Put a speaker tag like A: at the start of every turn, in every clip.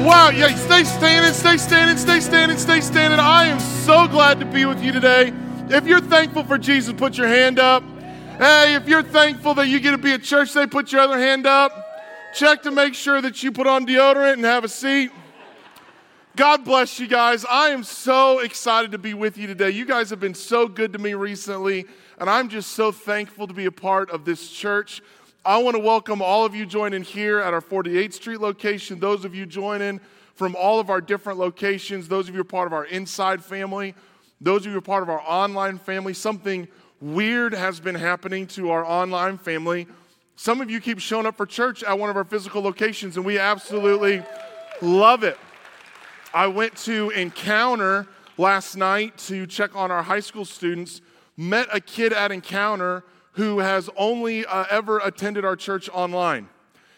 A: Wow, yeah, stay standing, stay standing, stay standing, stay standing. I am so glad to be with you today. If you're thankful for Jesus, put your hand up. Hey, if you're thankful that you get to be at church, say put your other hand up. Check to make sure that you put on deodorant and have a seat. God bless you guys. I am so excited to be with you today. You guys have been so good to me recently, and I'm just so thankful to be a part of this church. I want to welcome all of you joining here at our 48th Street location, those of you joining from all of our different locations, those of you are part of our inside family, those of you are part of our online family. Something weird has been happening to our online family. Some of you keep showing up for church at one of our physical locations, and we absolutely love it. I went to Encounter last night to check on our high school students, met a kid at Encounter who has only uh, ever attended our church online.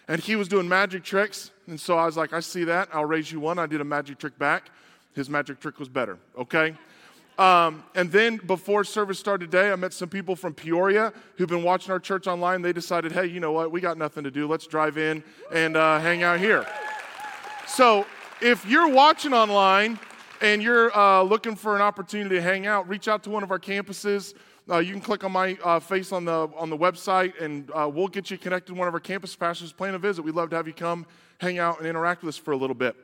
A: And he was doing magic tricks. And so I was like, I see that. I'll raise you one. I did a magic trick back. His magic trick was better, okay? Um, and then before service started today, I met some people from Peoria who've been watching our church online. They decided, hey, you know what? We got nothing to do. Let's drive in and uh, hang out here. So if you're watching online and you're uh, looking for an opportunity to hang out, reach out to one of our campuses. Uh, you can click on my uh, face on the on the website, and uh, we'll get you connected. To one of our campus pastors plan a visit. We'd love to have you come, hang out, and interact with us for a little bit.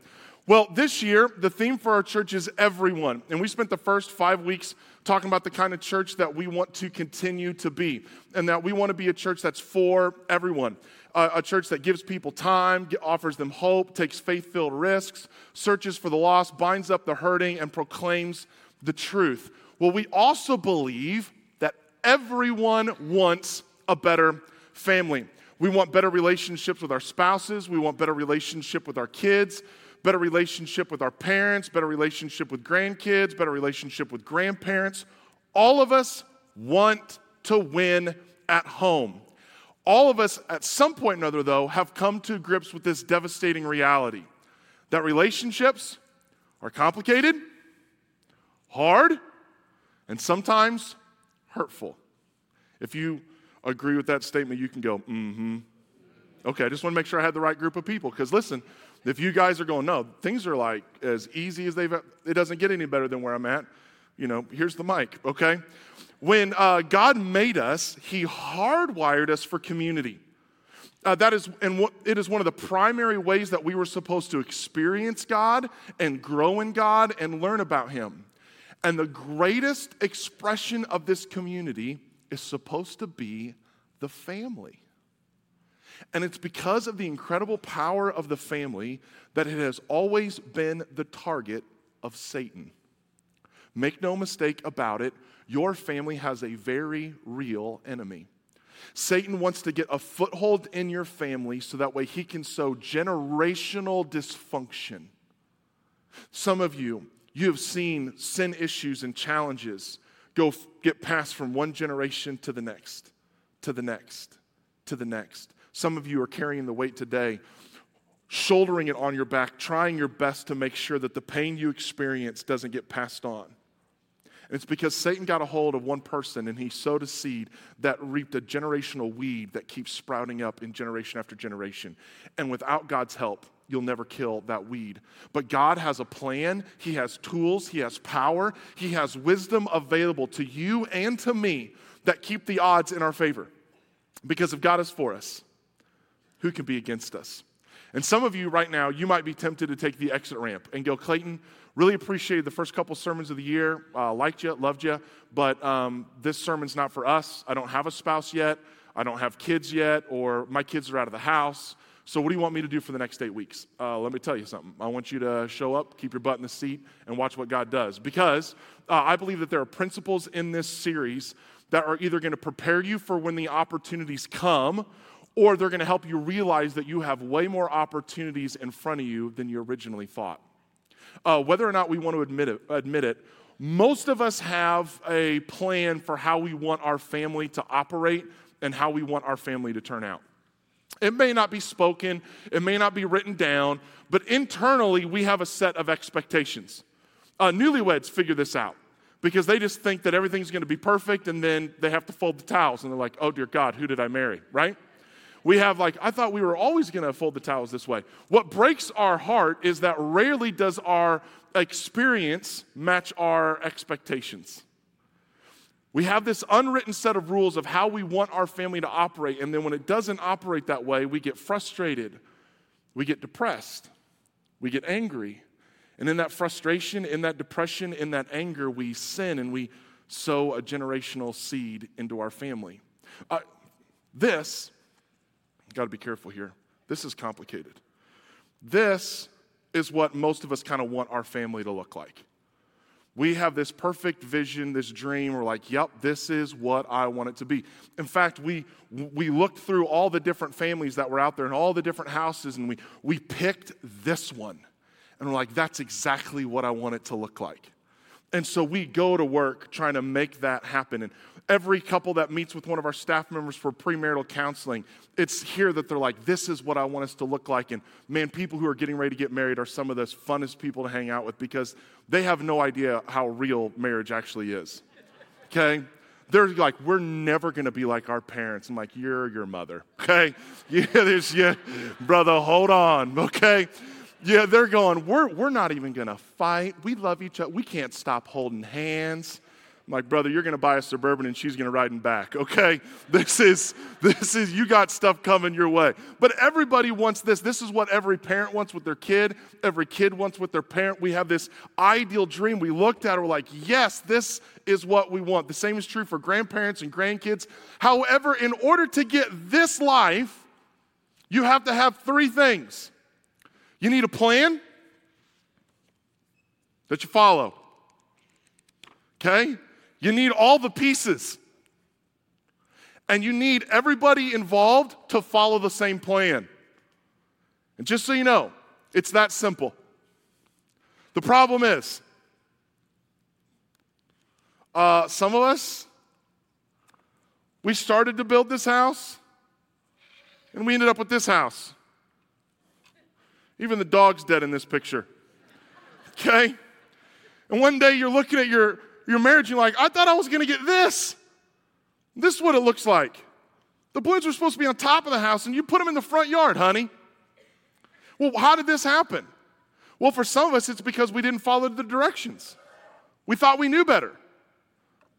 A: Well, this year the theme for our church is everyone, and we spent the first five weeks talking about the kind of church that we want to continue to be, and that we want to be a church that's for everyone a, a church that gives people time, offers them hope, takes faith filled risks, searches for the lost, binds up the hurting, and proclaims the truth. Well, we also believe that everyone wants a better family. We want better relationships with our spouses, we want better relationship with our kids better relationship with our parents, better relationship with grandkids, better relationship with grandparents. All of us want to win at home. All of us, at some point or another, though, have come to grips with this devastating reality that relationships are complicated, hard, and sometimes hurtful. If you agree with that statement, you can go, mm hmm. Okay, I just want to make sure I had the right group of people. Because listen, if you guys are going, no, things are like as easy as they've, it doesn't get any better than where I'm at, you know, here's the mic, okay? When uh, God made us, He hardwired us for community. Uh, that is, and it is one of the primary ways that we were supposed to experience God and grow in God and learn about Him. And the greatest expression of this community is supposed to be the family. And it's because of the incredible power of the family that it has always been the target of Satan. Make no mistake about it, your family has a very real enemy. Satan wants to get a foothold in your family so that way he can sow generational dysfunction. Some of you, you have seen sin issues and challenges go get passed from one generation to the next, to the next, to the next. Some of you are carrying the weight today, shouldering it on your back, trying your best to make sure that the pain you experience doesn't get passed on. And it's because Satan got a hold of one person and he sowed a seed that reaped a generational weed that keeps sprouting up in generation after generation. And without God's help, you'll never kill that weed. But God has a plan, He has tools, He has power, He has wisdom available to you and to me that keep the odds in our favor. Because if God is for us, who can be against us? And some of you right now, you might be tempted to take the exit ramp and go, Clayton, really appreciated the first couple sermons of the year, uh, liked you, loved you, but um, this sermon's not for us. I don't have a spouse yet, I don't have kids yet, or my kids are out of the house. So, what do you want me to do for the next eight weeks? Uh, let me tell you something. I want you to show up, keep your butt in the seat, and watch what God does. Because uh, I believe that there are principles in this series that are either going to prepare you for when the opportunities come or they're going to help you realize that you have way more opportunities in front of you than you originally thought. Uh, whether or not we want to admit it, admit it, most of us have a plan for how we want our family to operate and how we want our family to turn out. It may not be spoken, it may not be written down, but internally we have a set of expectations. Uh, newlyweds figure this out because they just think that everything's going to be perfect and then they have to fold the towels and they're like, oh dear God, who did I marry, right? We have like, I thought we were always going to fold the towels this way. What breaks our heart is that rarely does our experience match our expectations. We have this unwritten set of rules of how we want our family to operate, and then when it doesn't operate that way, we get frustrated, we get depressed, we get angry. And in that frustration, in that depression, in that anger, we sin and we sow a generational seed into our family. Uh, this, got to be careful here, this is complicated. This is what most of us kind of want our family to look like. We have this perfect vision, this dream. We're like, yep, this is what I want it to be. In fact, we, we looked through all the different families that were out there and all the different houses, and we, we picked this one. And we're like, that's exactly what I want it to look like. And so we go to work trying to make that happen. And every couple that meets with one of our staff members for premarital counseling, it's here that they're like, this is what I want us to look like. And man, people who are getting ready to get married are some of the funnest people to hang out with because they have no idea how real marriage actually is. Okay? They're like, we're never gonna be like our parents. I'm like, you're your mother. Okay? Yeah, there's yeah, brother, hold on, okay? Yeah, they're going, we're, we're not even going to fight. We love each other. We can't stop holding hands. I'm like, brother, you're going to buy a Suburban and she's going to ride in back, okay? This is, this is, you got stuff coming your way. But everybody wants this. This is what every parent wants with their kid. Every kid wants with their parent. We have this ideal dream. We looked at it, we're like, yes, this is what we want. The same is true for grandparents and grandkids. However, in order to get this life, you have to have three things you need a plan that you follow. Okay? You need all the pieces. And you need everybody involved to follow the same plan. And just so you know, it's that simple. The problem is, uh, some of us, we started to build this house, and we ended up with this house. Even the dog's dead in this picture. Okay? And one day you're looking at your, your marriage you're like, I thought I was to get this. This is what it looks like. The balloons were supposed to be on top of the house and you put them in the front yard, honey. Well, how did this happen? Well, for some of us, it's because we didn't follow the directions. We thought we knew better.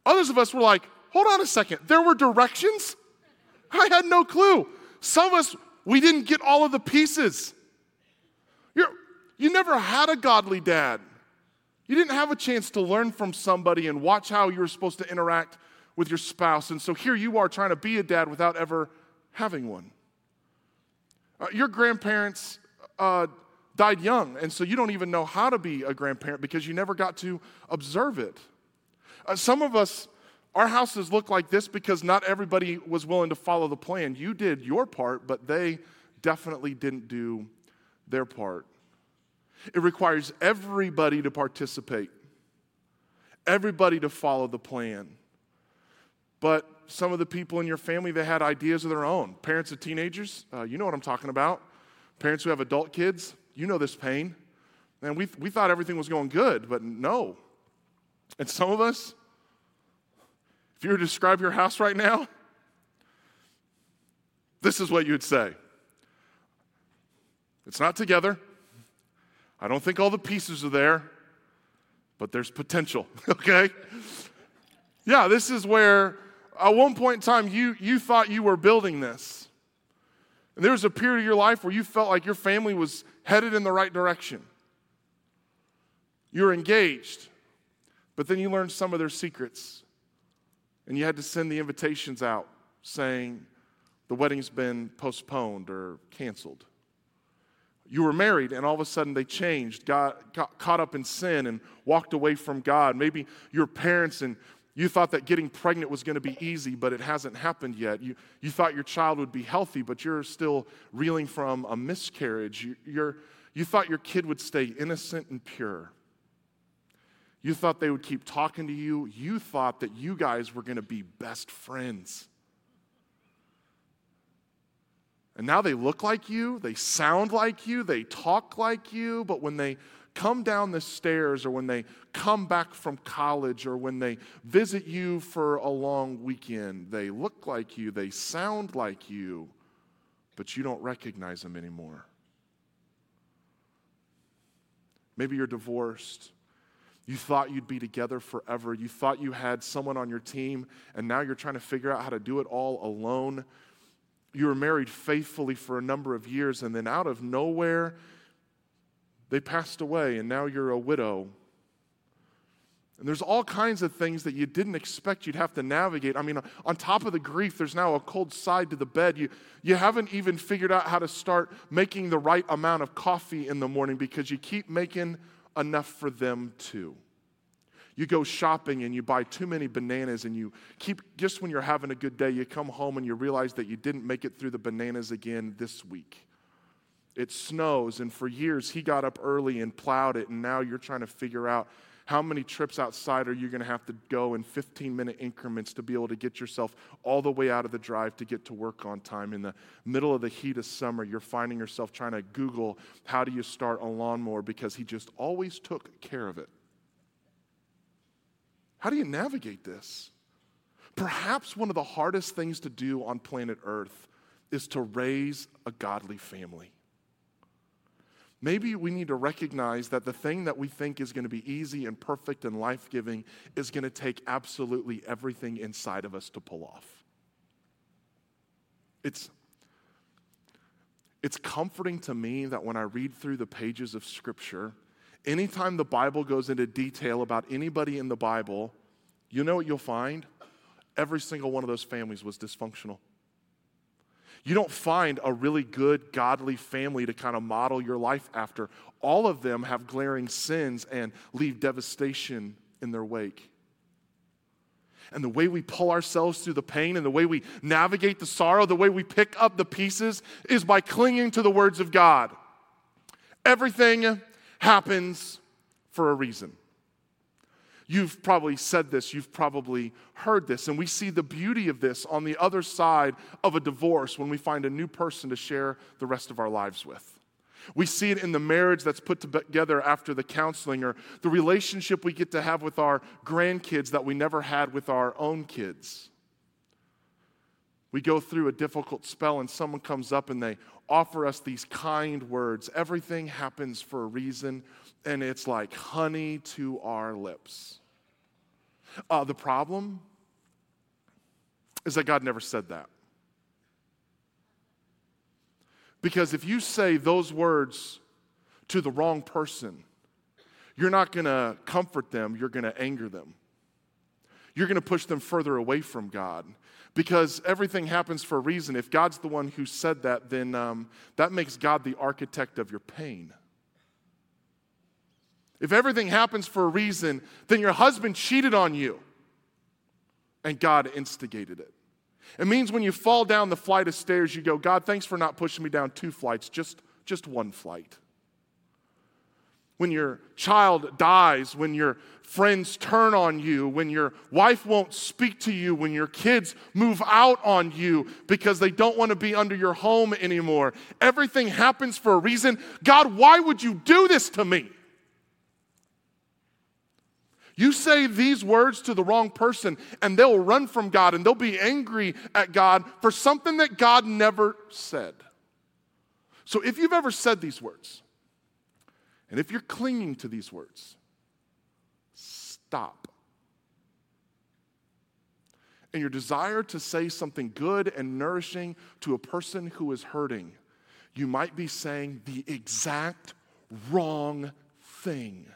A: Others of us were like, hold on a second, there were directions? I had no clue. Some of us, we didn't get all of the pieces. You're, never had a godly dad. You didn't have a chance to learn from somebody and watch how you were supposed to interact with your spouse. And so here you are trying to be a dad without ever having one. Uh, your grandparents uh, died young, and so you don't even know how to be a grandparent because you never got to observe it. Uh, some of us, our houses look like this because not everybody was willing to follow the plan. You did your part, but they definitely didn't do their part. It requires everybody to participate, everybody to follow the plan. But some of the people in your family, they had ideas of their own. Parents of teenagers, uh, you know what I'm talking about. Parents who have adult kids, you know this pain. And we, we thought everything was going good, but no. And some of us, if you were to describe your house right now, this is what you'd say it's not together. I don't think all the pieces are there, but there's potential, okay? Yeah, this is where at one point in time you, you thought you were building this. And there was a period of your life where you felt like your family was headed in the right direction. You were engaged, but then you learned some of their secrets. And you had to send the invitations out saying the wedding's been postponed or canceled you were married and all of a sudden they changed, got, got caught up in sin and walked away from God. Maybe your parents and you thought that getting pregnant was going to be easy, but it hasn't happened yet. You, you thought your child would be healthy, but you're still reeling from a miscarriage. You, you're, you thought your kid would stay innocent and pure. You thought they would keep talking to you. You thought that you guys were going to be best friends. And now they look like you, they sound like you, they talk like you, but when they come down the stairs or when they come back from college or when they visit you for a long weekend, they look like you, they sound like you, but you don't recognize them anymore. Maybe you're divorced. You thought you'd be together forever. You thought you had someone on your team, and now you're trying to figure out how to do it all alone. You were married faithfully for a number of years, and then out of nowhere, they passed away, and now you're a widow. And there's all kinds of things that you didn't expect you'd have to navigate. I mean, on top of the grief, there's now a cold side to the bed. You, you haven't even figured out how to start making the right amount of coffee in the morning because you keep making enough for them too. You go shopping and you buy too many bananas, and you keep, just when you're having a good day, you come home and you realize that you didn't make it through the bananas again this week. It snows, and for years he got up early and plowed it, and now you're trying to figure out how many trips outside are you going to have to go in 15 minute increments to be able to get yourself all the way out of the drive to get to work on time? In the middle of the heat of summer, you're finding yourself trying to Google how do you start a lawnmower because he just always took care of it. How do you navigate this? Perhaps one of the hardest things to do on planet Earth is to raise a godly family. Maybe we need to recognize that the thing that we think is going to be easy and perfect and life giving is going to take absolutely everything inside of us to pull off. It's, it's comforting to me that when I read through the pages of Scripture, anytime the Bible goes into detail about anybody in the Bible, you know what you'll find? Every single one of those families was dysfunctional. You don't find a really good, godly family to kind of model your life after. All of them have glaring sins and leave devastation in their wake. And the way we pull ourselves through the pain and the way we navigate the sorrow, the way we pick up the pieces is by clinging to the words of God. Everything happens for a reason. You've probably said this, you've probably heard this, and we see the beauty of this on the other side of a divorce when we find a new person to share the rest of our lives with. We see it in the marriage that's put together after the counseling or the relationship we get to have with our grandkids that we never had with our own kids. We go through a difficult spell and someone comes up and they offer us these kind words. Everything happens for a reason, and it's like honey to our lips. Uh, the problem is that God never said that. Because if you say those words to the wrong person, you're not going to comfort them, you're going to anger them. You're going to push them further away from God because everything happens for a reason. If God's the one who said that, then um, that makes God the architect of your pain. If everything happens for a reason, then your husband cheated on you and God instigated it. It means when you fall down the flight of stairs, you go, God, thanks for not pushing me down two flights, just, just one flight. When your child dies, when your friends turn on you, when your wife won't speak to you, when your kids move out on you because they don't want to be under your home anymore, everything happens for a reason. God, why would you do this to me? You say these words to the wrong person, and they'll run from God and they'll be angry at God for something that God never said. So if you've ever said these words, and if you're clinging to these words, stop. And your desire to say something good and nourishing to a person who is hurting, you might be saying the exact wrong thing.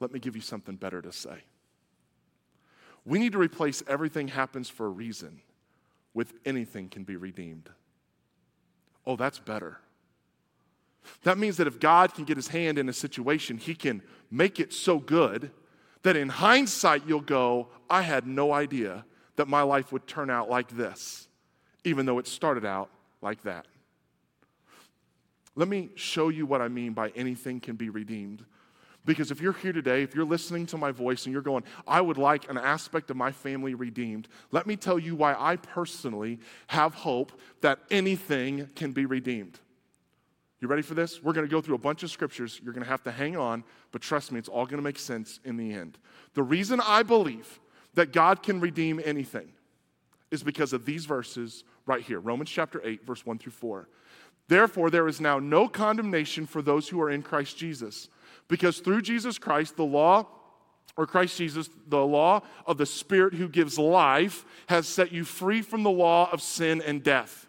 A: Let me give you something better to say. We need to replace everything happens for a reason with anything can be redeemed. Oh, that's better. That means that if God can get his hand in a situation, he can make it so good that in hindsight you'll go, I had no idea that my life would turn out like this, even though it started out like that. Let me show you what I mean by anything can be redeemed. Because if you're here today, if you're listening to my voice and you're going, I would like an aspect of my family redeemed, let me tell you why I personally have hope that anything can be redeemed. You ready for this? We're going to go through a bunch of scriptures. You're going to have to hang on, but trust me, it's all going to make sense in the end. The reason I believe that God can redeem anything is because of these verses right here Romans chapter 8, verse 1 through 4. Therefore, there is now no condemnation for those who are in Christ Jesus, because through Jesus Christ, the law, or Christ Jesus, the law of the Spirit who gives life, has set you free from the law of sin and death.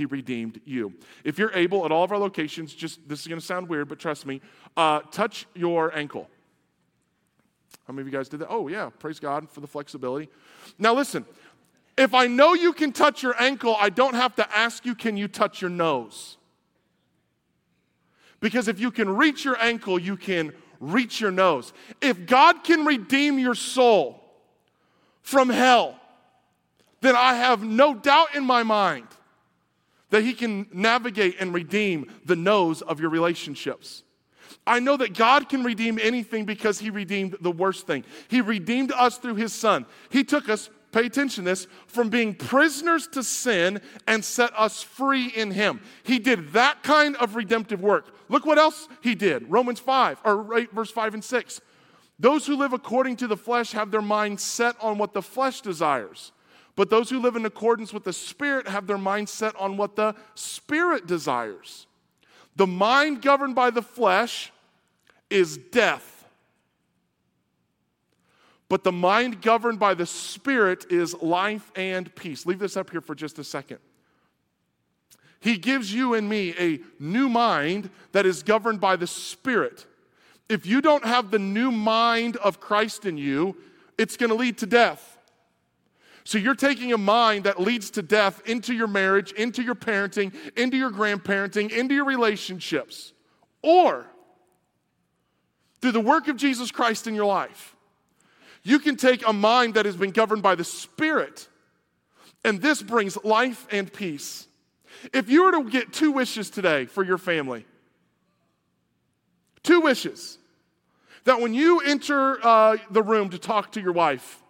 A: He redeemed you. If you're able at all of our locations, just this is going to sound weird, but trust me, uh, touch your ankle. How many of you guys did that? Oh, yeah, praise God for the flexibility. Now, listen, if I know you can touch your ankle, I don't have to ask you, can you touch your nose? Because if you can reach your ankle, you can reach your nose. If God can redeem your soul from hell, then I have no doubt in my mind that He can navigate and redeem the nose of your relationships. I know that God can redeem anything because He redeemed the worst thing. He redeemed us through His Son. He took us, pay attention to this, from being prisoners to sin and set us free in Him. He did that kind of redemptive work. Look what else He did. Romans 5, or right, verse 5 and 6. Those who live according to the flesh have their mind set on what the flesh desires. But those who live in accordance with the Spirit have their mind set on what the Spirit desires. The mind governed by the flesh is death. But the mind governed by the Spirit is life and peace. Leave this up here for just a second. He gives you and me a new mind that is governed by the Spirit. If you don't have the new mind of Christ in you, it's going to lead to death. So you're taking a mind that leads to death into your marriage, into your parenting, into your grandparenting, into your relationships. Or through the work of Jesus Christ in your life, you can take a mind that has been governed by the Spirit, and this brings life and peace. If you were to get two wishes today for your family, two wishes, that when you enter uh, the room to talk to your wife,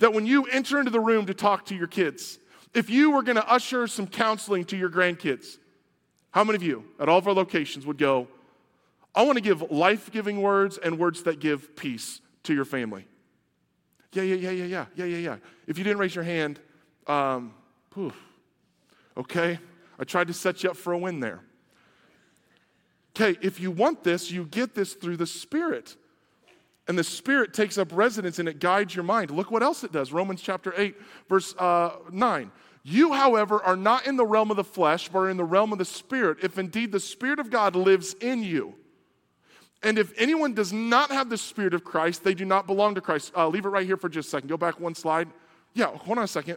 A: that when you enter into the room to talk to your kids, if you were going to usher some counseling to your grandkids, how many of you at all of our locations would go, I want to give life giving words and words that give peace to your family? Yeah, yeah, yeah, yeah, yeah, yeah, yeah, yeah. If you didn't raise your hand, um, poof, okay, I tried to set you up for a win there. Okay, if you want this, you get this through the Spirit and the Spirit takes up residence and it guides your mind. Look what else it does. Romans chapter 8, verse uh, 9. You, however, are not in the realm of the flesh, but are in the realm of the Spirit, if indeed the Spirit of God lives in you. And if anyone does not have the Spirit of Christ, they do not belong to Christ. Uh, leave it right here for just a second. Go back one slide. Yeah, hold on a second.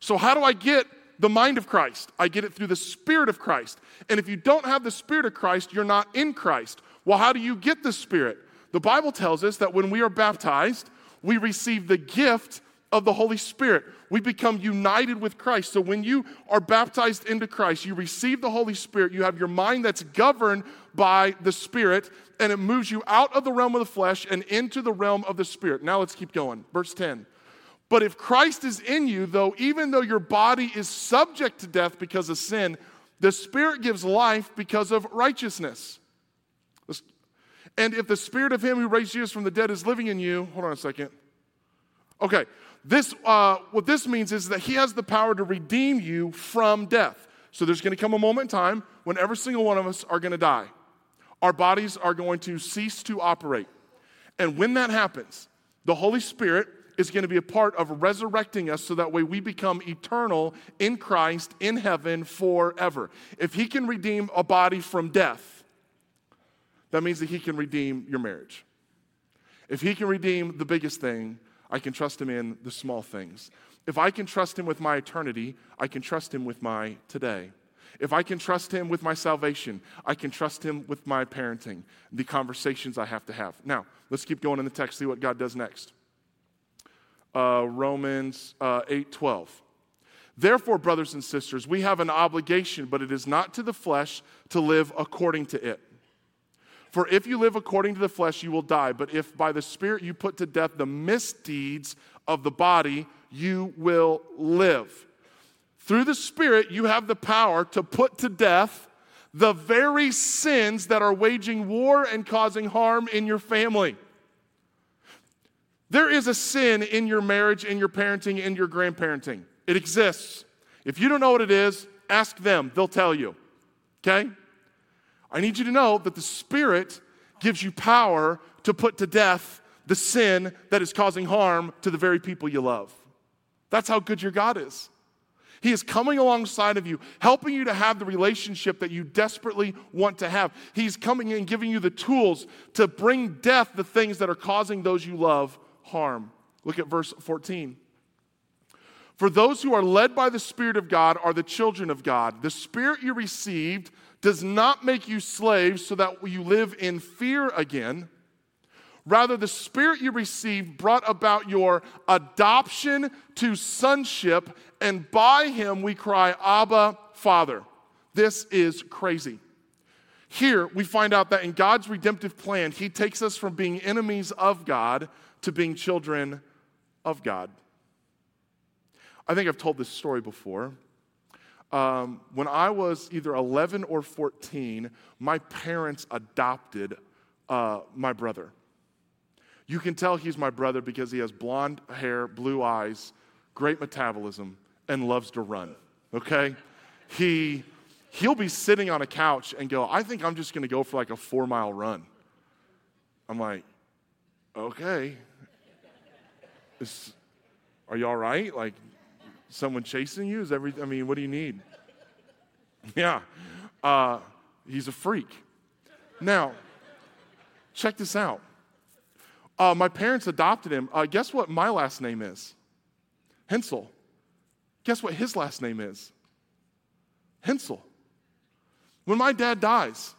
A: So, how do I get the mind of Christ? I get it through the Spirit of Christ. And if you don't have the Spirit of Christ, you're not in Christ. Well, how do you get the Spirit? The Bible tells us that when we are baptized, we receive the gift of the Holy Spirit. We become united with Christ. So when you are baptized into Christ, you receive the Holy Spirit. You have your mind that's governed by the Spirit, and it moves you out of the realm of the flesh and into the realm of the Spirit. Now let's keep going. Verse 10. But if Christ is in you, though, even though your body is subject to death because of sin, the Spirit gives life because of righteousness. And if the spirit of him who raised Jesus from the dead is living in you, hold on a second. Okay, this, uh, what this means is that he has the power to redeem you from death. So there's going to come a moment in time when every single one of us are going to die. Our bodies are going to cease to operate. And when that happens, the Holy Spirit is going to be a part of resurrecting us so that way we become eternal in Christ in heaven forever. If he can redeem a body from death, that means that He can redeem your marriage. If He can redeem the biggest thing, I can trust Him in the small things. If I can trust Him with my eternity, I can trust Him with my today. If I can trust Him with my salvation, I can trust Him with my parenting, the conversations I have to have. Now, let's keep going in the text, see what God does next. Uh, Romans uh, 8 12. Therefore, brothers and sisters, we have an obligation, but it is not to the flesh to live according to it. For if you live according to the flesh, you will die. But if by the Spirit you put to death the misdeeds of the body, you will live. Through the Spirit, you have the power to put to death the very sins that are waging war and causing harm in your family. There is a sin in your marriage, in your parenting, in your grandparenting. It exists. If you don't know what it is, ask them, they'll tell you. Okay? I need you to know that the Spirit gives you power to put to death the sin that is causing harm to the very people you love. That's how good your God is. He is coming alongside of you, helping you to have the relationship that you desperately want to have. He's coming in, giving you the tools to bring death the things that are causing those you love harm. Look at verse 14. For those who are led by the Spirit of God are the children of God. The Spirit you received does not make you slaves so that you live in fear again. Rather, the Spirit you received brought about your adoption to sonship, and by Him we cry, Abba, Father. This is crazy. Here, we find out that in God's redemptive plan, He takes us from being enemies of God to being children of God. I think I've told this story before. Um, when I was either 11 or 14, my parents adopted uh, my brother. You can tell he's my brother because he has blonde hair, blue eyes, great metabolism, and loves to run. Okay? He he'll be sitting on a couch and go, I think I'm just gonna go for like a four mile run. I'm like, okay. Is, are you all right? Like, someone chasing you? Is every, I mean, what do you need? Yeah. Uh, he's a freak. Now, check this out. Uh, my parents adopted him. Uh, guess what my last name is? Hensel. Guess what his last name is? Hensel. When my dad dies,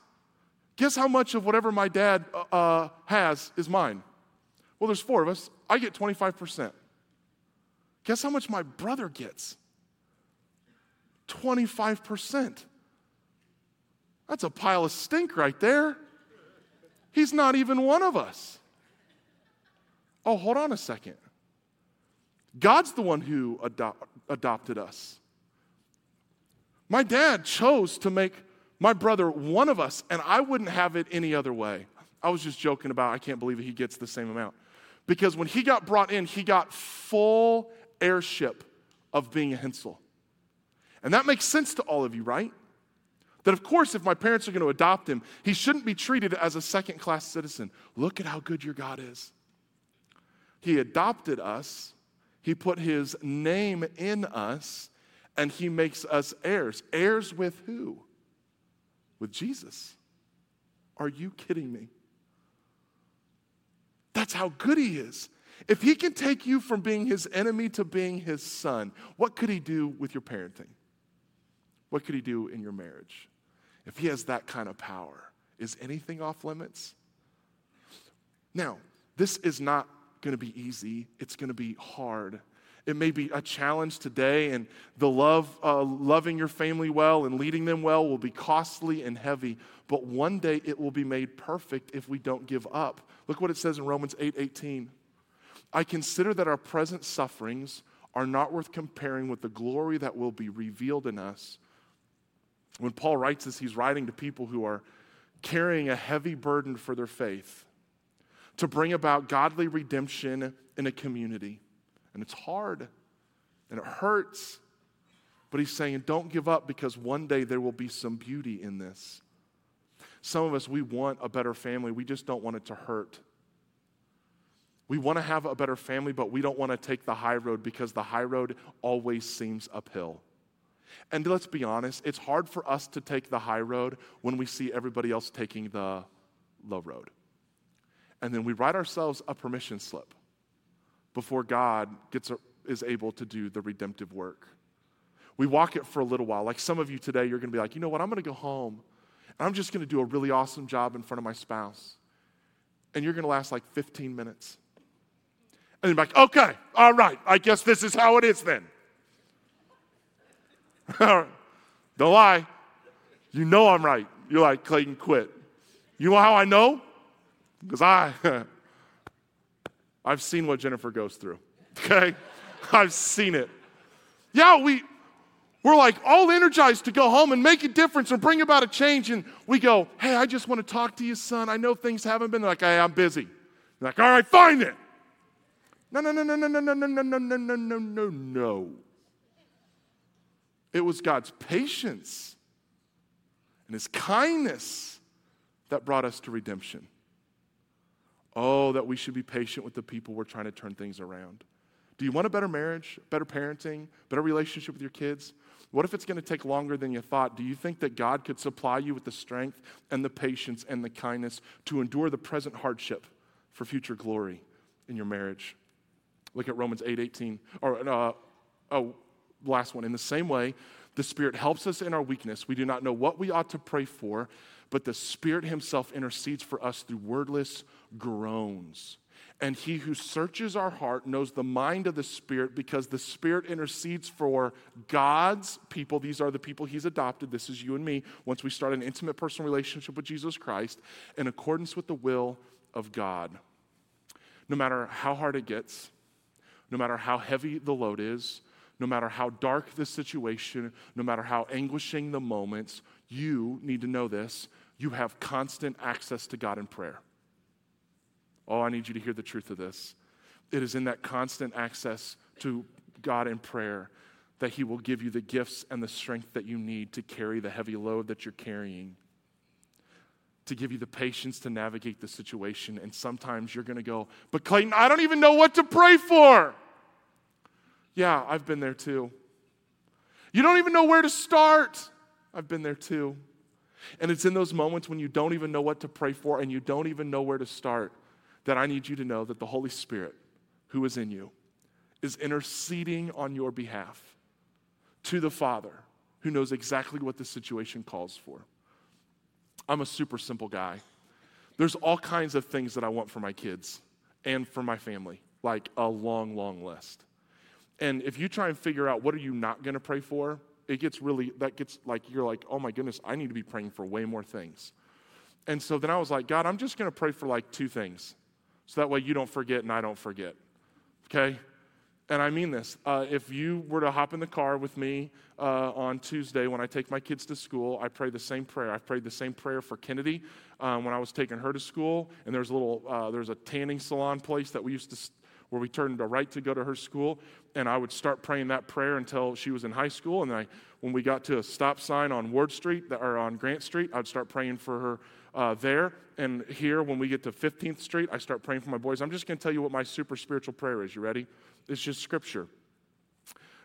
A: guess how much of whatever my dad uh, uh has is mine? Well, there's four of us. I get 25%. Guess how much my brother gets? 25%. That's a pile of stink right there. He's not even one of us. Oh, hold on a second. God's the one who adopted us. My dad chose to make my brother one of us, and I wouldn't have it any other way. I was just joking about I can't believe he gets the same amount. Because when he got brought in, he got full heirship of being a Hensel. And that makes sense to all of you, right? That, of course, if my parents are going to adopt him, he shouldn't be treated as a second class citizen. Look at how good your God is. He adopted us, He put His name in us, and He makes us heirs. Heirs with who? With Jesus. Are you kidding me? That's how good He is. If he can take you from being his enemy to being his son, what could he do with your parenting? What could he do in your marriage? If he has that kind of power, is anything off limits? Now, this is not going to be easy, it's going to be hard. It may be a challenge today, and the love, uh, loving your family well and leading them well will be costly and heavy. But one day it will be made perfect if we don't give up. Look what it says in Romans 8 18. I consider that our present sufferings are not worth comparing with the glory that will be revealed in us. When Paul writes this, he's writing to people who are carrying a heavy burden for their faith to bring about godly redemption in a community. And it's hard and it hurts. But he's saying, don't give up because one day there will be some beauty in this. Some of us, we want a better family, we just don't want it to hurt. We want to have a better family, but we don't want to take the high road because the high road always seems uphill. And let's be honest, it's hard for us to take the high road when we see everybody else taking the low road. And then we write ourselves a permission slip before God gets is able to do the redemptive work. We walk it for a little while. Like some of you today, you're going to be like, you know what, I'm going to go home and I'm just going to do a really awesome job in front of my spouse. And you're going to last like 15 minutes. And you're like, okay, all right, I guess this is how it is then. Don't lie. You know I'm right. You're like, Clayton, quit. You know how I know? Because I, I've seen what Jennifer goes through. Okay? I've seen it. Yeah, we, we're like all energized to go home and make a difference and bring about a change. And we go, hey, I just want to talk to you, son. I know things haven't been like, hey, I'm busy. They're like, all right, find then. No, no, no, no, no, no, no, no, no, no, no, no, no, no. It was God's patience and his kindness that brought us to redemption. Oh, that we should be patient with the people we're trying to turn things around. Do you want a better marriage, better parenting, better relationship with your kids? What if it's going to take longer than you thought? Do you think that God could supply you with the strength and the patience and the kindness to endure the present hardship for future glory in your marriage? Look at Romans 8 18. Or, uh, oh, last one. In the same way, the Spirit helps us in our weakness. We do not know what we ought to pray for, but the Spirit Himself intercedes for us through wordless groans. And he who searches our heart knows the mind of the Spirit because the Spirit intercedes for God's people. These are the people he's adopted. This is you and me. Once we start an intimate personal relationship with Jesus Christ in accordance with the will of God. No matter how hard it gets, no matter how heavy the load is, no matter how dark the situation, no matter how anguishing the moments, you need to know this. You have constant access to God in prayer. Oh, I need you to hear the truth of this. It is in that constant access to God in prayer that He will give you the gifts and the strength that you need to carry the heavy load that you're carrying, to give you the patience to navigate the situation. And sometimes you're going to go, But Clayton, I don't even know what to pray for. Yeah, I've been there too. You don't even know where to start. I've been there too. And it's in those moments when you don't even know what to pray for and you don't even know where to start that I need you to know that the Holy Spirit, who is in you, is interceding on your behalf to the Father, who knows exactly what the situation calls for. I'm a super simple guy. There's all kinds of things that I want for my kids and for my family, like a long, long list. And if you try and figure out what are you not going to pray for, it gets really, that gets like, you're like, oh my goodness, I need to be praying for way more things. And so then I was like, God, I'm just going to pray for like two things. So that way you don't forget and I don't forget. Okay? And I mean this. Uh, if you were to hop in the car with me uh, on Tuesday when I take my kids to school, I pray the same prayer. I prayed the same prayer for Kennedy um, when I was taking her to school. And there's a little, uh, there's a tanning salon place that we used to, where we turned a right to go to her school. And I would start praying that prayer until she was in high school. And I, when we got to a stop sign on Ward Street or on Grant Street, I'd start praying for her uh, there. And here, when we get to 15th Street, I start praying for my boys. I'm just going to tell you what my super spiritual prayer is. You ready? It's just scripture.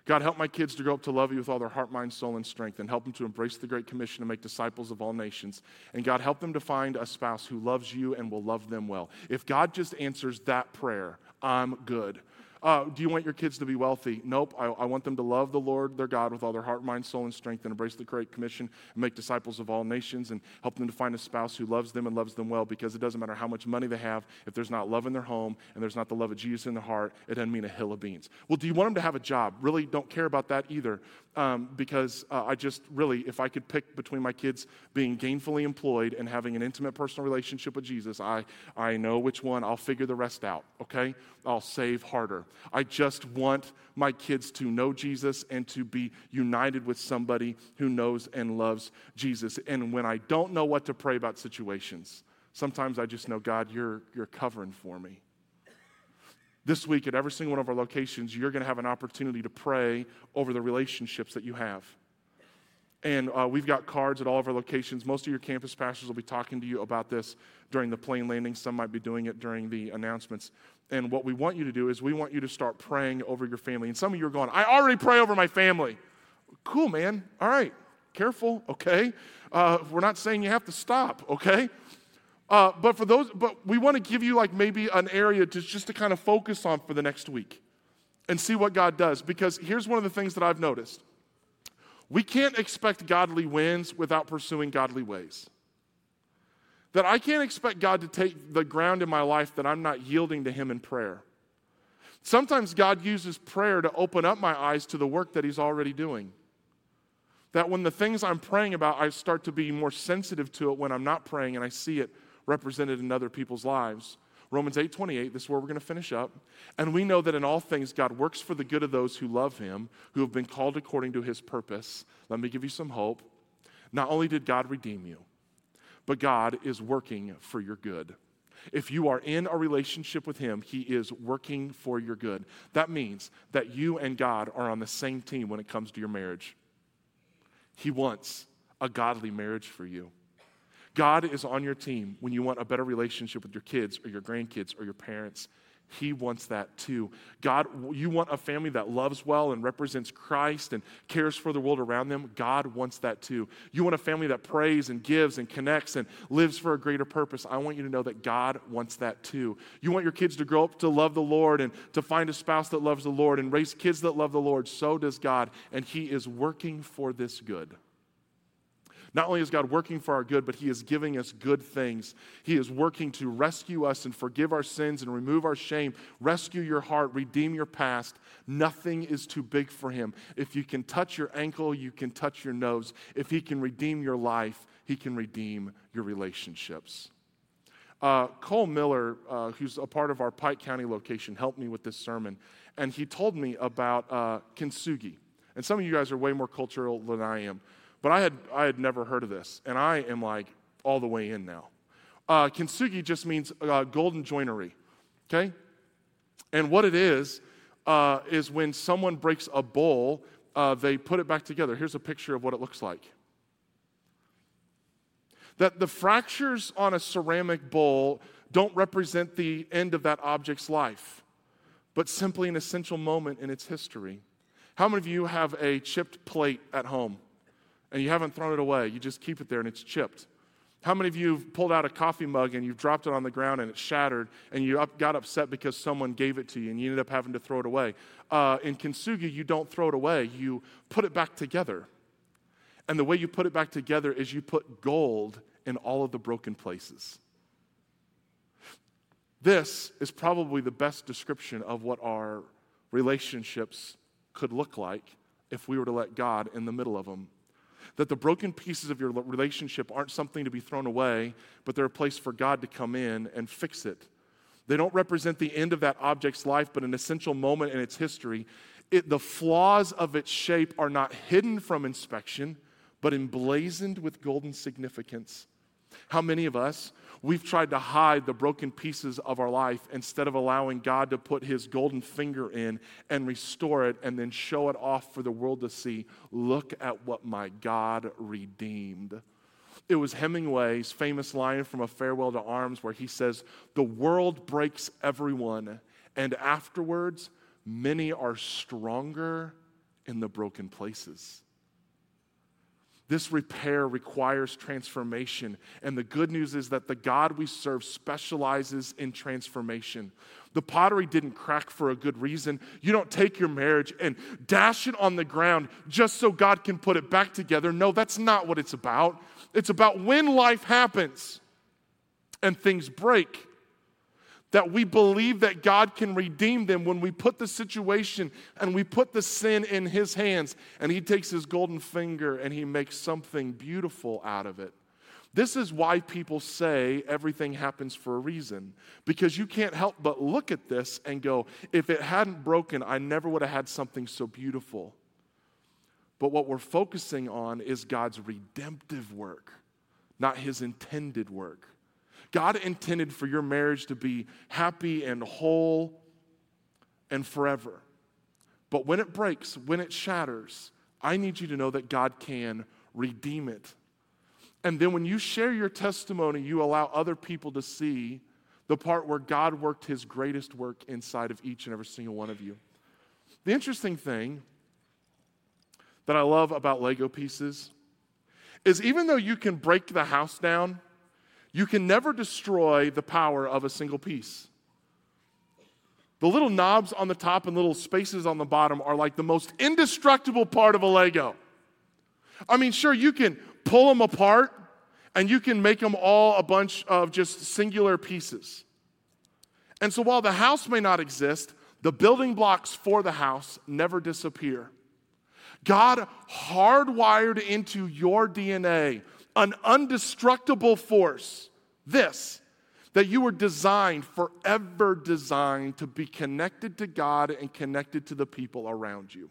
A: God, help my kids to grow up to love you with all their heart, mind, soul, and strength, and help them to embrace the Great Commission and make disciples of all nations. And God, help them to find a spouse who loves you and will love them well. If God just answers that prayer, I'm good. Uh, do you want your kids to be wealthy? Nope. I, I, want them to love the Lord their God with all their heart, mind, soul, and strength and embrace the Great Commission and make disciples of all nations and help them to find a spouse who loves them and loves them well because it doesn't matter how much money they have. If there's not love in their home and there's not the love of Jesus in their heart, it doesn't mean a hill of beans. Well, do you want them to have a job? Really don't care about that either um, because uh, I just really, if I could pick between my kids being gainfully employed and having an intimate personal relationship with Jesus, I, I know which one. I'll figure the rest out, okay? I'll save harder. I just want my kids to know Jesus and to be united with somebody who knows and loves Jesus. And when I don't know what to pray about situations, sometimes I just know, God, you're, you're covering for me. This week, at every single one of our locations, you're going to have an opportunity to pray over the relationships that you have. And uh, we've got cards at all of our locations. Most of your campus pastors will be talking to you about this during the plane landing. Some might be doing it during the announcements. And what we want you to do is we want you to start praying over your family. And some of you are going, I already pray over my family. Cool, man. All right. Careful, okay? Uh, we're not saying you have to stop, okay? Uh, but for those, but we want to give you like maybe an area to just to kind of focus on for the next week and see what God does. Because here's one of the things that I've noticed we can't expect godly wins without pursuing godly ways. That I can't expect God to take the ground in my life that I'm not yielding to Him in prayer. Sometimes God uses prayer to open up my eyes to the work that He's already doing. That when the things I'm praying about, I start to be more sensitive to it when I'm not praying and I see it represented in other people's lives. Romans 8 28, this is where we're going to finish up. And we know that in all things, God works for the good of those who love him, who have been called according to his purpose. Let me give you some hope. Not only did God redeem you, but God is working for your good. If you are in a relationship with Him, He is working for your good. That means that you and God are on the same team when it comes to your marriage. He wants a godly marriage for you. God is on your team when you want a better relationship with your kids or your grandkids or your parents. He wants that too. God, you want a family that loves well and represents Christ and cares for the world around them. God wants that too. You want a family that prays and gives and connects and lives for a greater purpose. I want you to know that God wants that too. You want your kids to grow up to love the Lord and to find a spouse that loves the Lord and raise kids that love the Lord. So does God. And He is working for this good. Not only is God working for our good, but He is giving us good things. He is working to rescue us and forgive our sins and remove our shame, rescue your heart, redeem your past. Nothing is too big for Him. If you can touch your ankle, you can touch your nose. If He can redeem your life, He can redeem your relationships. Uh, Cole Miller, uh, who's a part of our Pike County location, helped me with this sermon, and he told me about uh, kintsugi. And some of you guys are way more cultural than I am. But I had, I had never heard of this, and I am like all the way in now. Uh, kintsugi just means uh, golden joinery, okay? And what it is, uh, is when someone breaks a bowl, uh, they put it back together. Here's a picture of what it looks like. That the fractures on a ceramic bowl don't represent the end of that object's life, but simply an essential moment in its history. How many of you have a chipped plate at home? And you haven't thrown it away. You just keep it there and it's chipped. How many of you have pulled out a coffee mug and you've dropped it on the ground and it's shattered and you up, got upset because someone gave it to you and you ended up having to throw it away? Uh, in kintsugi, you don't throw it away, you put it back together. And the way you put it back together is you put gold in all of the broken places. This is probably the best description of what our relationships could look like if we were to let God in the middle of them that the broken pieces of your relationship aren't something to be thrown away, but they're a place for God to come in and fix it. They don't represent the end of that object's life, but an essential moment in its history. It, the flaws of its shape are not hidden from inspection, but emblazoned with golden significance. How many of us We've tried to hide the broken pieces of our life instead of allowing God to put his golden finger in and restore it and then show it off for the world to see. Look at what my God redeemed. It was Hemingway's famous line from A Farewell to Arms where he says, The world breaks everyone, and afterwards, many are stronger in the broken places. This repair requires transformation. And the good news is that the God we serve specializes in transformation. The pottery didn't crack for a good reason. You don't take your marriage and dash it on the ground just so God can put it back together. No, that's not what it's about. It's about when life happens and things break that we believe that God can redeem them when we put the situation and we put the sin in His hands and He takes His golden finger and He makes something beautiful out of it. This is why people say everything happens for a reason. Because you can't help but look at this and go, if it hadn't broken, I never would have had something so beautiful. But what we're focusing on is God's redemptive work, not His intended work. God intended for your marriage to be happy and whole and forever. But when it breaks, when it shatters, I need you to know that God can redeem it. And then when you share your testimony, you allow other people to see the part where God worked his greatest work inside of each and every single one of you. The interesting thing that I love about Lego pieces is even though you can break the house down, you can never destroy the power of a single piece. The little knobs on the top and little spaces on the bottom are like the most indestructible part of a Lego. I mean, sure, you can pull them apart and you can make them all a bunch of just singular pieces. And so while the house may not exist, the building blocks for the house never disappear. God hardwired into your DNA an undestructible force. This, that you were designed, forever designed to be connected to God and connected to the people around you.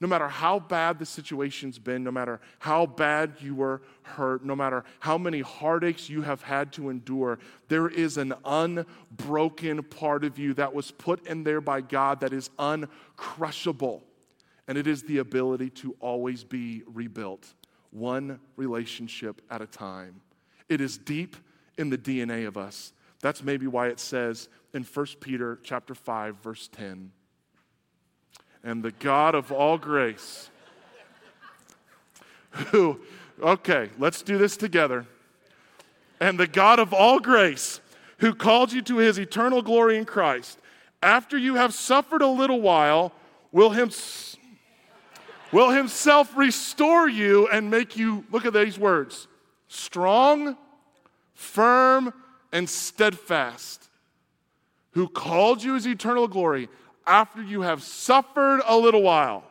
A: No matter how bad the situation's been, no matter how bad you were hurt, no matter how many heartaches you have had to endure, there is an unbroken part of you that was put in there by God that is uncrushable. And it is the ability to always be rebuilt, one relationship at a time. It is deep in the DNA of us. That's maybe why it says in 1 Peter chapter 5 verse 10, and the God of all grace, who, okay, let's do this together. And the God of all grace, who called you to his eternal glory in Christ, after you have suffered a little while, will, him, will himself restore you and make you, look at these words, strong, firm, and steadfast. Who called you his eternal glory after you have suffered a little while.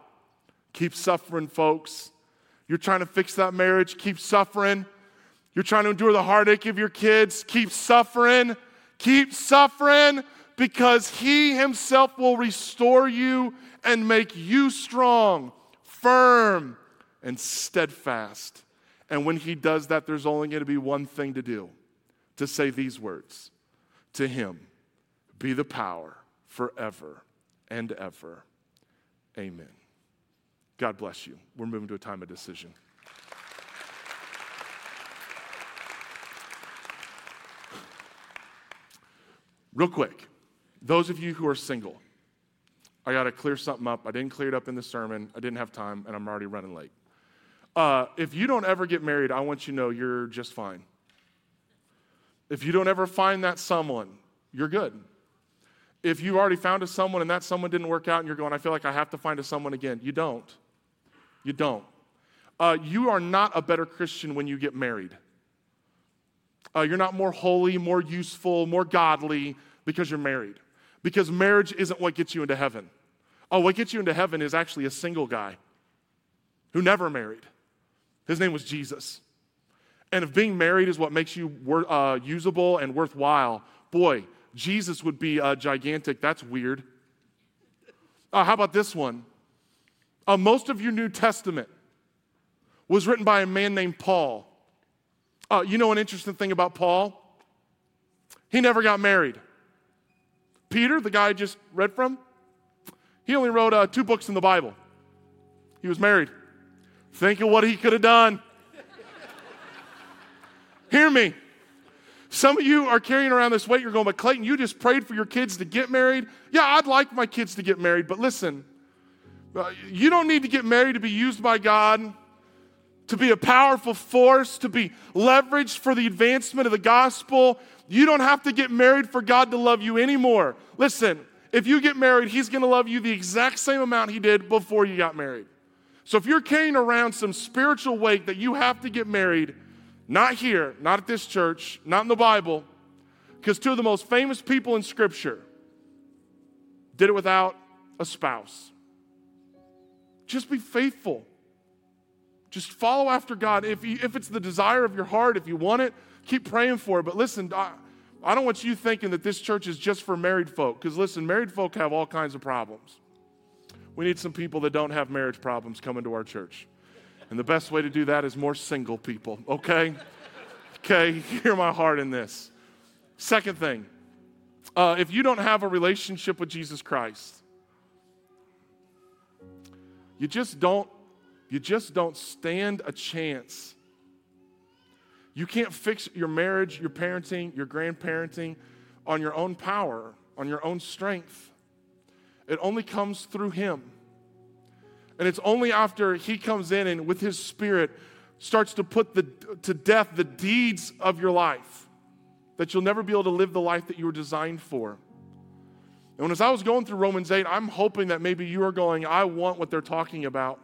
A: Keep suffering, folks. You're trying to fix that marriage, keep suffering. You're trying to endure the heartache of your kids, keep suffering. Keep suffering because He Himself will restore you and make you strong, firm, and steadfast. And when He does that, there's only going to be one thing to do to say these words To Him be the power forever and ever. Amen. God bless you. We're moving to a time of decision. Real quick, those of you who are single, I got to clear something up. I didn't clear it up in the sermon. I didn't have time, and I'm already running late. Uh, if you don't ever get married, I want you to know you're just fine. If you don't ever find that someone, you're good if you already found a someone and that someone didn't work out and you're going, I feel like I have to find a someone again, you don't. You don't. Uh, you are not a better Christian when you get married. Uh, you're not more holy, more useful, more godly because you're married. Because marriage isn't what gets you into heaven. Oh, what gets you into heaven is actually a single guy who never married. His name was Jesus. And if being married is what makes you wor- uh, usable and worthwhile, boy, Jesus would be uh, gigantic. That's weird. Uh, how about this one? Uh, most of your New Testament was written by a man named Paul. Uh, you know an interesting thing about Paul? He never got married. Peter, the guy I just read from, he only wrote uh, two books in the Bible. He was married. Think of what he could have done. Hear me. Some of you are carrying around this weight. You're going, but Clayton, you just prayed for your kids to get married. Yeah, I'd like my kids to get married, but listen, uh, you don't need to get married to be used by God, to be a powerful force, to be leveraged for the advancement of the gospel. You don't have to get married for God to love you anymore. Listen, if you get married, He's going to love you the exact same amount He did before you got married. So if you're carrying around some spiritual weight that you have to get married, not here, not at this church, not in the Bible, because two of the most famous people in Scripture did it without a spouse. Just be faithful. Just follow after God. If, you, if it's the desire of your heart, if you want it, keep praying for it. But listen, I, I don't want you thinking that this church is just for married folk, because listen, married folk have all kinds of problems. We need some people that don't have marriage problems coming to our church. And the best way to do that is more single people, okay? okay, hear my heart in this. Second thing, uh, if you don't have a relationship with Jesus Christ, you just don't you just don't stand a chance. You can't fix your marriage, your parenting, your grandparenting on your own power, on your own strength. It only comes through Him. And it's only after he comes in and with his spirit starts to put the, to death the deeds of your life that you'll never be able to live the life that you were designed for. And as I was going through Romans 8, I'm hoping that maybe you are going, I want what they're talking about.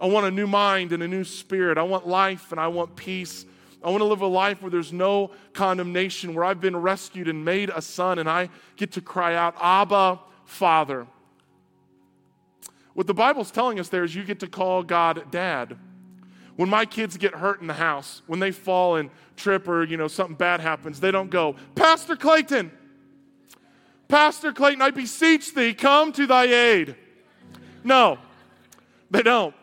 A: I want a new mind and a new spirit. I want life and I want peace. I want to live a life where there's no condemnation, where I've been rescued and made a son and I get to cry out, Abba, Father. What the Bible's telling us there is you get to call God dad. When my kids get hurt in the house, when they fall and trip or, you know, something bad happens, they don't go, Pastor Clayton, Pastor Clayton, I beseech thee, come to thy aid. No, they don't.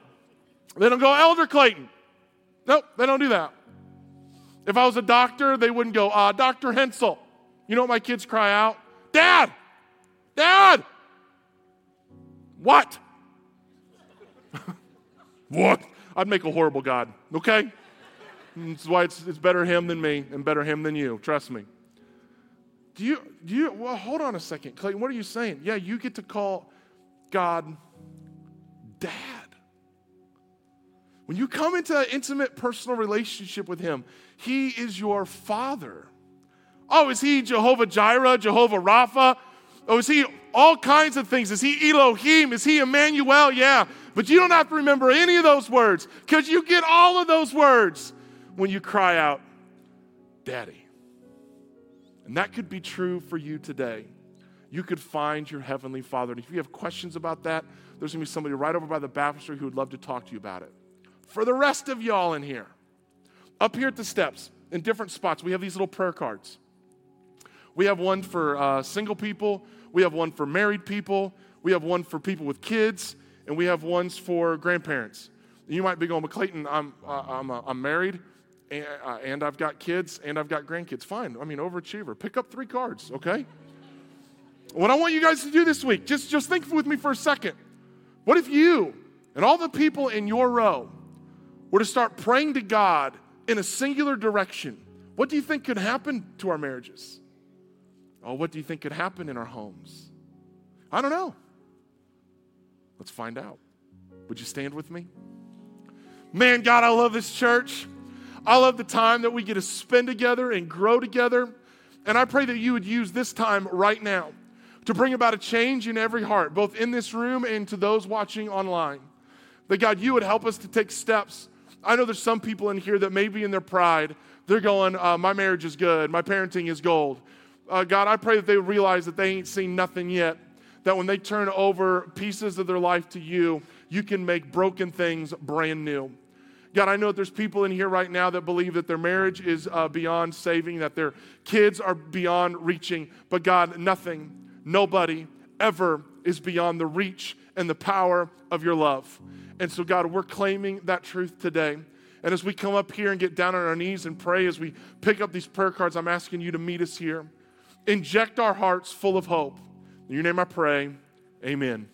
A: They don't go, Elder Clayton. Nope, they don't do that. If I was a doctor, they wouldn't go, uh, Dr. Hensel. You know what my kids cry out? Dad! Dad! What? what? I'd make a horrible God, okay? That's why it's, it's better him than me and better him than you. Trust me. Do you, do you, well, hold on a second. Clayton, what are you saying? Yeah, you get to call God dad. When you come into an intimate personal relationship with him, he is your father. Oh, is he Jehovah Jireh, Jehovah Rapha? Oh, is he all kinds of things? Is he Elohim? Is he Emmanuel? Yeah. But you don't have to remember any of those words because you get all of those words when you cry out, Daddy. And that could be true for you today. You could find your Heavenly Father. And if you have questions about that, there's going to be somebody right over by the baptistry who would love to talk to you about it. For the rest of y'all in here, up here at the steps, in different spots, we have these little prayer cards. We have one for uh, single people, we have one for married people, we have one for people with kids, and we have ones for grandparents. You might be going, but Clayton, I'm, uh, I'm, uh, I'm married and, uh, and I've got kids and I've got grandkids. Fine. I mean, overachiever. Pick up three cards, okay? What I want you guys to do this week, just, just think with me for a second. What if you and all the people in your row were to start praying to God in a singular direction? What do you think could happen to our marriages? Oh, what do you think could happen in our homes? I don't know. Let's find out. Would you stand with me? Man, God, I love this church. I love the time that we get to spend together and grow together. And I pray that you would use this time right now to bring about a change in every heart, both in this room and to those watching online. That God, you would help us to take steps. I know there's some people in here that maybe in their pride, they're going, uh, My marriage is good, my parenting is gold. Uh, God, I pray that they realize that they ain't seen nothing yet. That when they turn over pieces of their life to you, you can make broken things brand new. God, I know that there's people in here right now that believe that their marriage is uh, beyond saving, that their kids are beyond reaching. But God, nothing, nobody ever is beyond the reach and the power of your love. And so, God, we're claiming that truth today. And as we come up here and get down on our knees and pray, as we pick up these prayer cards, I'm asking you to meet us here. Inject our hearts full of hope. In your name I pray. Amen.